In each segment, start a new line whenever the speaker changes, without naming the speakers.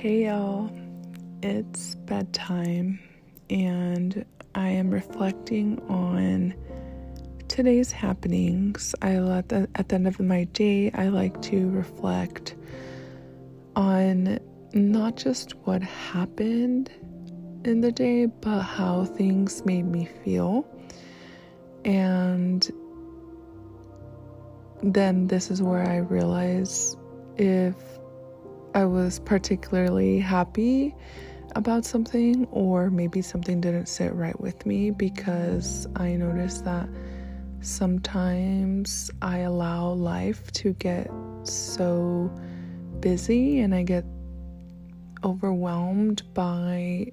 Hey y'all, it's bedtime, and I am reflecting on today's happenings. I let the, at the end of my day, I like to reflect on not just what happened in the day, but how things made me feel. And then this is where I realize if I was particularly happy about something, or maybe something didn't sit right with me because I noticed that sometimes I allow life to get so busy and I get overwhelmed by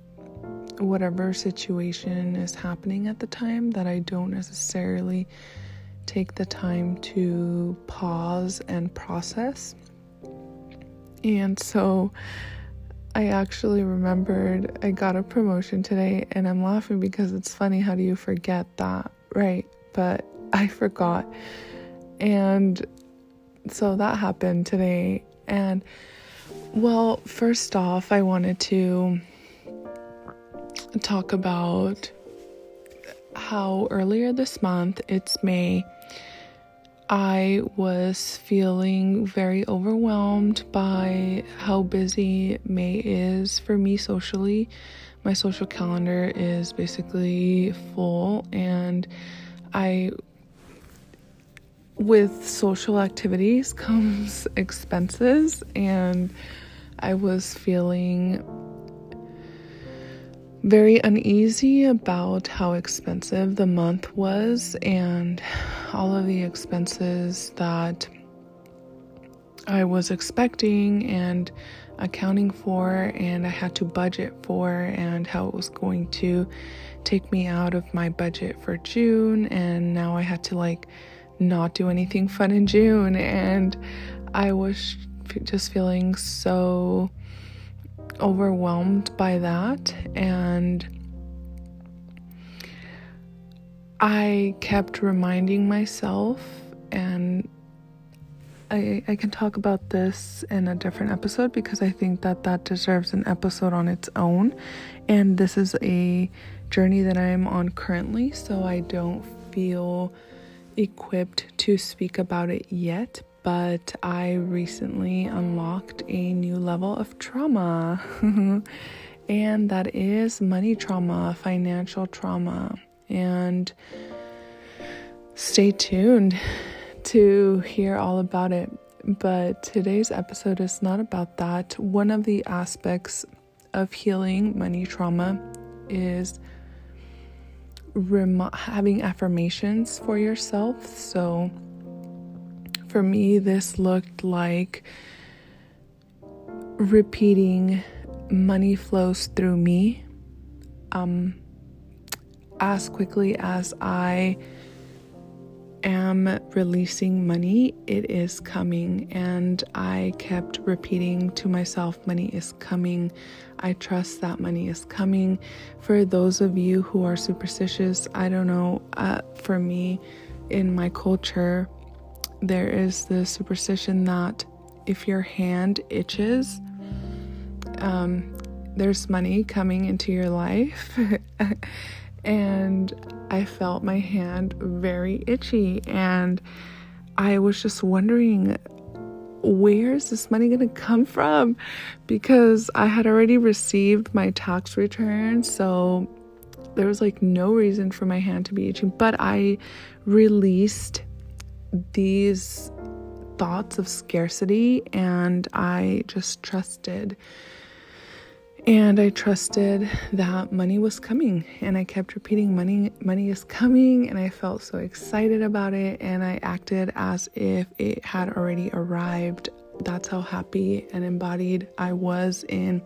whatever situation is happening at the time that I don't necessarily take the time to pause and process. And so I actually remembered I got a promotion today, and I'm laughing because it's funny. How do you forget that, right? But I forgot. And so that happened today. And well, first off, I wanted to talk about how earlier this month, it's May, I was feeling very overwhelmed by how busy May is for me socially. My social calendar is basically full, and I, with social activities comes expenses, and I was feeling very uneasy about how expensive the month was and all of the expenses that I was expecting and accounting for, and I had to budget for, and how it was going to take me out of my budget for June. And now I had to like not do anything fun in June, and I was just feeling so overwhelmed by that and I kept reminding myself and I, I can talk about this in a different episode because I think that that deserves an episode on its own. And this is a journey that I'm on currently, so I don't feel equipped to speak about it yet but I recently unlocked a new level of trauma, and that is money trauma, financial trauma. And stay tuned to hear all about it. But today's episode is not about that. One of the aspects of healing money trauma is rem- having affirmations for yourself. So, for me, this looked like repeating money flows through me um, as quickly as I am releasing money, it is coming. And I kept repeating to myself, money is coming. I trust that money is coming. For those of you who are superstitious, I don't know, uh, for me, in my culture, there is the superstition that if your hand itches, um, there's money coming into your life. and I felt my hand very itchy, and I was just wondering where is this money going to come from? Because I had already received my tax return, so there was like no reason for my hand to be itching, but I released these thoughts of scarcity and I just trusted. And I trusted that money was coming and I kept repeating money money is coming and I felt so excited about it and I acted as if it had already arrived. That's how happy and embodied I was in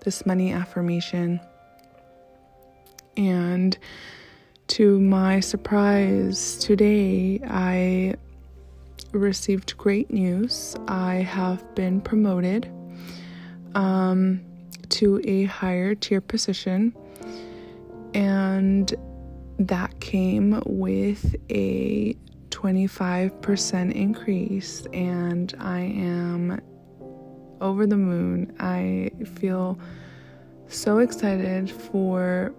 this money affirmation. And to my surprise, today I received great news. I have been promoted um, to a higher tier position, and that came with a 25% increase, and I am over the moon. I feel so excited for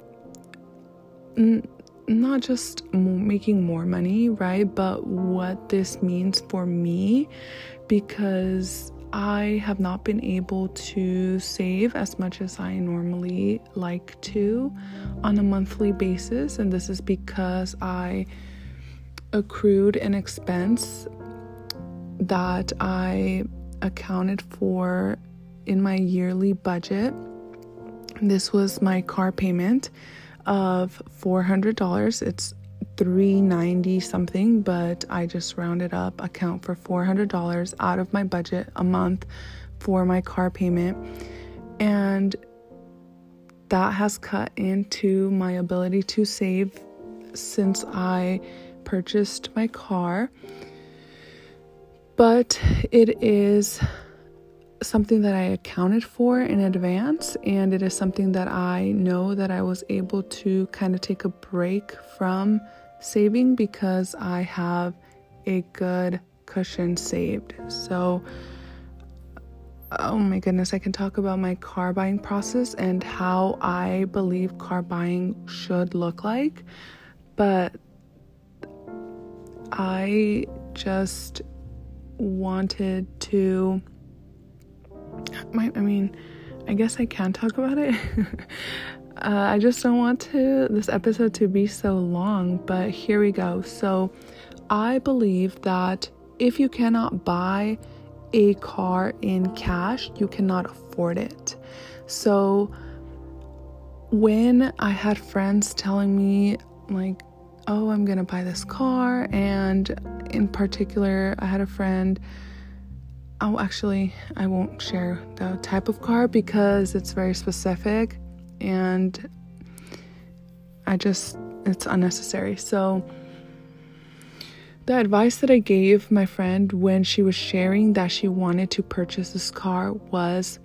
n- not just making more money, right? But what this means for me because I have not been able to save as much as I normally like to on a monthly basis, and this is because I accrued an expense that I accounted for in my yearly budget. This was my car payment of $400. It's 390 something, but I just rounded up account for $400 out of my budget a month for my car payment. And that has cut into my ability to save since I purchased my car. But it is something that I accounted for in advance, and it is something that I know that I was able to kind of take a break from saving because I have a good cushion saved. So, oh my goodness, I can talk about my car buying process and how I believe car buying should look like, but I just wanted to I mean, I guess I can talk about it. uh, I just don't want to this episode to be so long, but here we go. So, I believe that if you cannot buy a car in cash, you cannot afford it. So, when I had friends telling me, like, oh, I'm gonna buy this car, and in particular, I had a friend Oh, actually, I won't share the type of car because it's very specific and I just, it's unnecessary. So, the advice that I gave my friend when she was sharing that she wanted to purchase this car was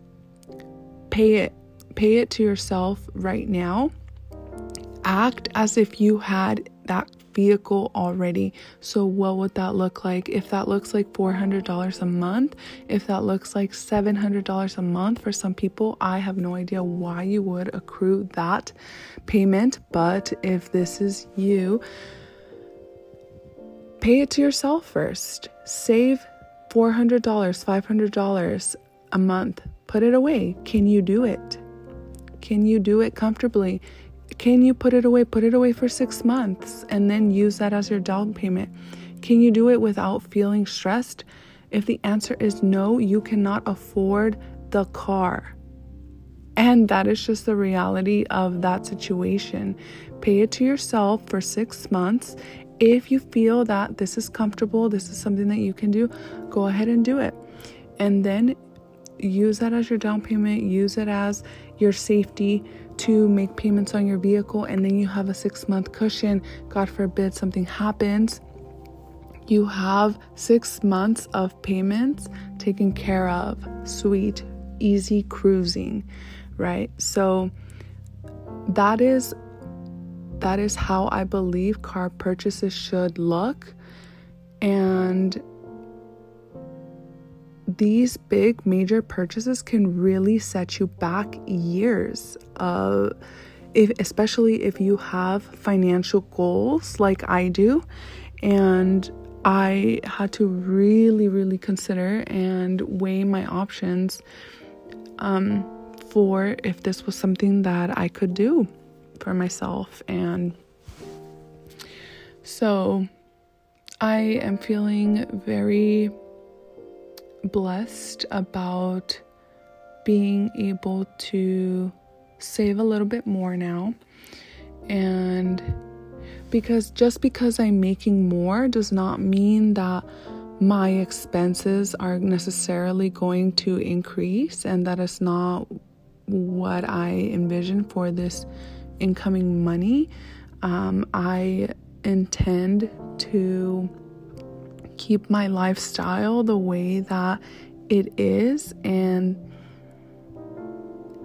pay it. Pay it to yourself right now. Act as if you had that vehicle already. So, what would that look like? If that looks like $400 a month, if that looks like $700 a month for some people, I have no idea why you would accrue that payment. But if this is you, pay it to yourself first. Save $400, $500 a month. Put it away. Can you do it? Can you do it comfortably? Can you put it away? Put it away for six months and then use that as your down payment. Can you do it without feeling stressed? If the answer is no, you cannot afford the car. And that is just the reality of that situation. Pay it to yourself for six months. If you feel that this is comfortable, this is something that you can do, go ahead and do it. And then use that as your down payment, use it as your safety to make payments on your vehicle, and then you have a six month cushion. God forbid something happens. You have six months of payments taken care of. Sweet, easy cruising, right? So that is that is how I believe car purchases should look. And these big major purchases can really set you back years uh, if especially if you have financial goals like I do. And I had to really really consider and weigh my options um, for if this was something that I could do for myself. And so I am feeling very blessed about being able to save a little bit more now. And because just because I'm making more does not mean that my expenses are necessarily going to increase, and that is not what I envision for this incoming money. Um, I intend to keep my lifestyle the way that it is and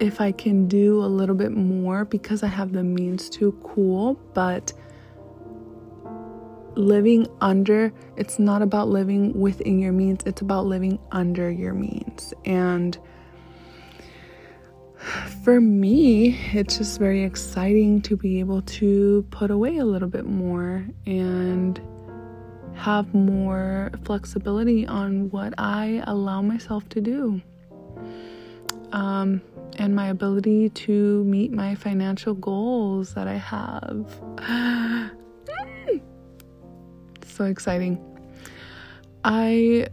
if I can do a little bit more because I have the means to, cool, but living under it's not about living within your means it's about living under your means. And for me it's just very exciting to be able to put away a little bit more and have more flexibility on what I allow myself to do. Um, and my ability to meet my financial goals that I have. so exciting. I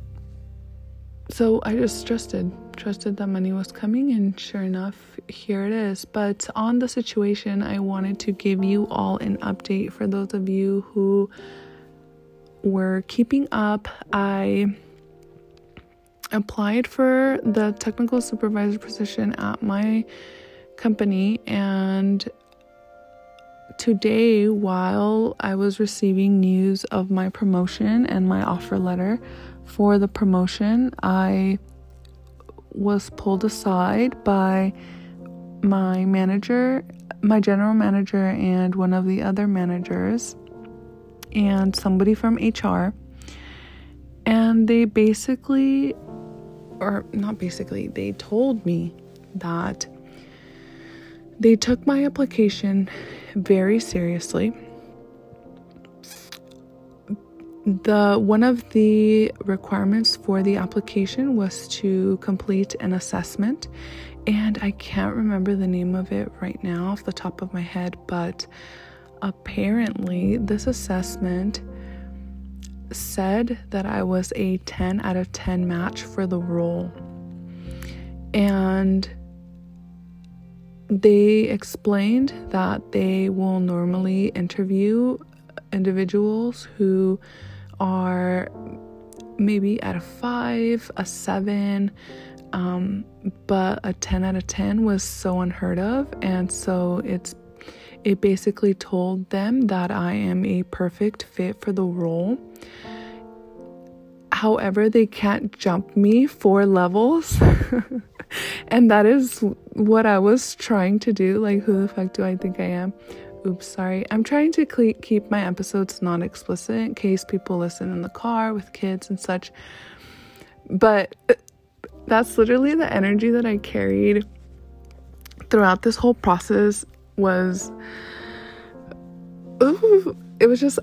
so I just trusted trusted that money was coming and sure enough here it is. But on the situation, I wanted to give you all an update for those of you who were keeping up. I applied for the technical supervisor position at my company and today while I was receiving news of my promotion and my offer letter for the promotion, I was pulled aside by my manager, my general manager, and one of the other managers, and somebody from HR. And they basically or not basically, they told me that they took my application very seriously. The one of the requirements for the application was to complete an assessment and I can't remember the name of it right now off the top of my head, but apparently this assessment said that I was a 10 out of 10 match for the role. And they explained that they will normally interview individuals who are maybe at a 5, a 7, um, but a 10 out of 10 was so unheard of. And so it's it basically told them that I am a perfect fit for the role. However, they can't jump me four levels. and that is what I was trying to do. Like, who the fuck do I think I am? Oops, sorry. I'm trying to keep my episodes non explicit in case people listen in the car with kids and such. But uh, that's literally the energy that I carried throughout this whole process was ooh, it was just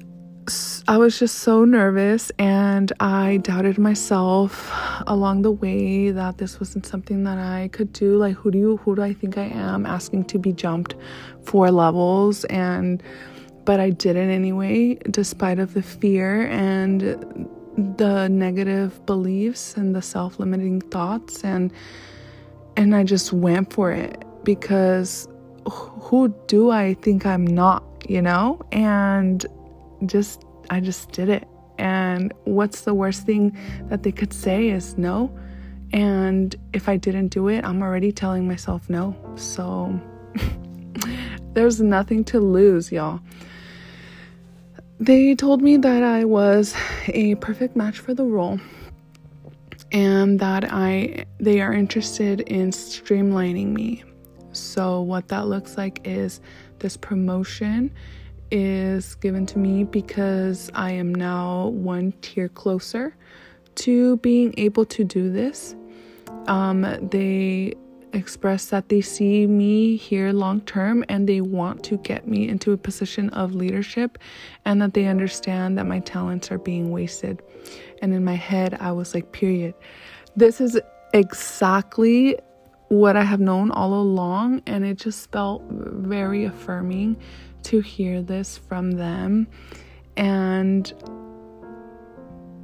I was just so nervous and I doubted myself along the way that this wasn't something that I could do. Like who do you who do I think I am asking to be jumped four levels and but I did it anyway despite of the fear and the negative beliefs and the self-limiting thoughts and and I just went for it because who do I think I'm not, you know? And just, I just did it. And what's the worst thing that they could say is no. And if I didn't do it, I'm already telling myself no. So there's nothing to lose, y'all. They told me that I was a perfect match for the role and that I they are interested in streamlining me so, what that looks like is this promotion is given to me because I am now one tier closer to being able to do this. Um, they express that they see me here long term and they want to get me into a position of leadership and that they understand that my talents are being wasted. And in my head, I was like, period. This is exactly what I have known all along, and it just felt very affirming to hear this from them. And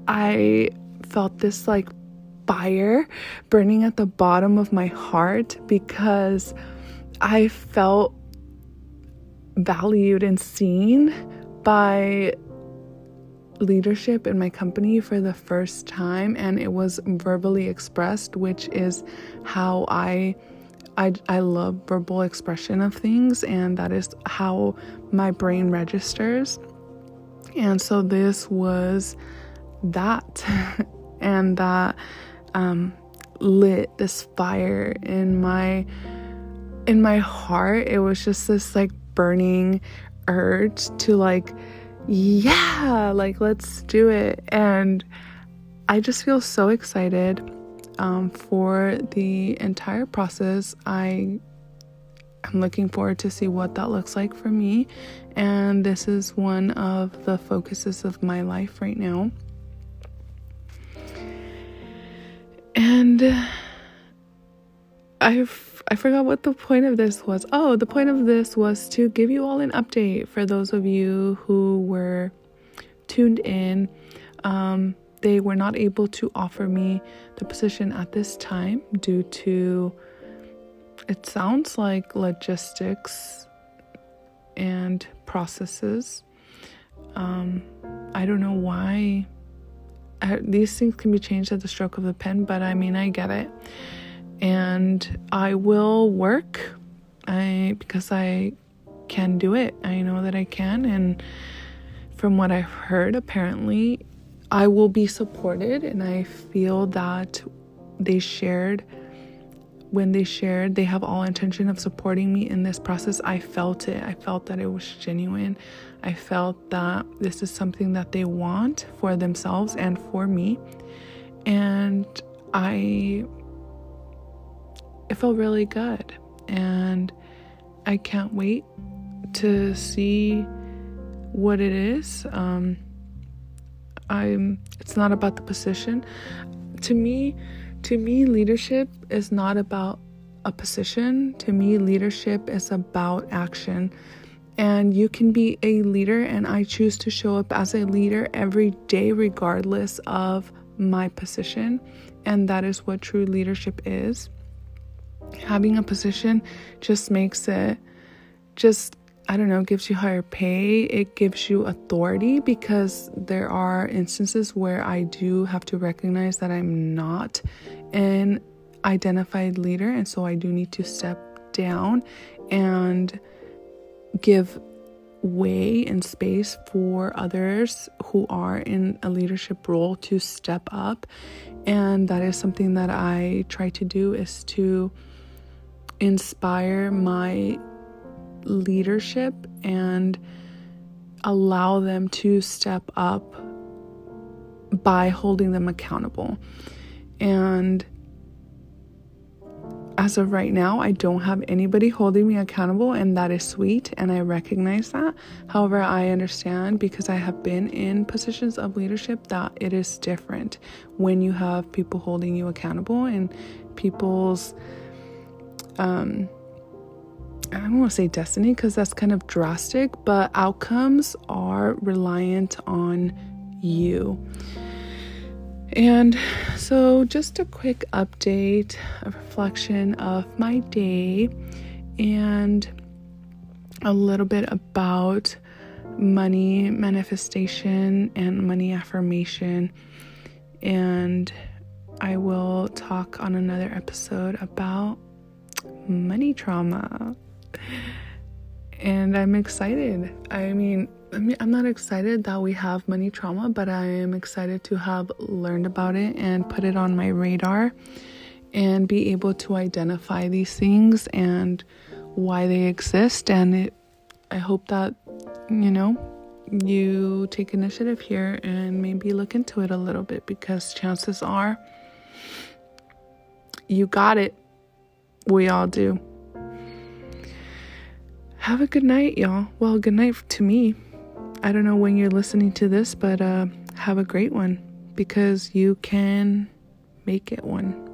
I felt this like fire burning at the bottom of my heart because I felt valued and seen by leadership in my company for the first time and it was verbally expressed which is how I I, I love verbal expression of things and that is how my brain registers. And so this was that and that um, lit this fire in my in my heart. It was just this like burning urge to like yeah, like let's do it. And I just feel so excited um, for the entire process. I am looking forward to see what that looks like for me. And this is one of the focuses of my life right now. And I've I forgot what the point of this was. Oh, the point of this was to give you all an update for those of you who were tuned in. Um, they were not able to offer me the position at this time due to it sounds like logistics and processes. Um, I don't know why I, these things can be changed at the stroke of the pen, but I mean, I get it. And I will work I because I can do it. I know that I can and from what I've heard apparently I will be supported, and I feel that they shared when they shared they have all intention of supporting me in this process. I felt it. I felt that it was genuine. I felt that this is something that they want for themselves and for me. And i it felt really good and i can't wait to see what it is um I'm it's not about the position. To me, to me leadership is not about a position. To me leadership is about action. And you can be a leader and I choose to show up as a leader every day regardless of my position. And that is what true leadership is. Having a position just makes it just I don't know, gives you higher pay, it gives you authority because there are instances where I do have to recognize that I'm not an identified leader, and so I do need to step down and give way and space for others who are in a leadership role to step up. And that is something that I try to do is to inspire my leadership and allow them to step up by holding them accountable. And as of right now, I don't have anybody holding me accountable, and that is sweet, and I recognize that. However, I understand because I have been in positions of leadership that it is different when you have people holding you accountable and people's um, I don't want to say destiny because that's kind of drastic, but outcomes are reliant on you. And so, just a quick update, a reflection of my day, and a little bit about money manifestation and money affirmation. And I will talk on another episode about money trauma and I'm excited. I mean, I mean, I'm not excited that we have money trauma, but I am excited to have learned about it and put it on my radar and be able to identify these things and why they exist. And it, I hope that, you know, you take initiative here and maybe look into it a little bit because chances are you got it. We all do. Have a good night, y'all. Well, good night to me. I don't know when you're listening to this, but uh, have a great one because you can make it one.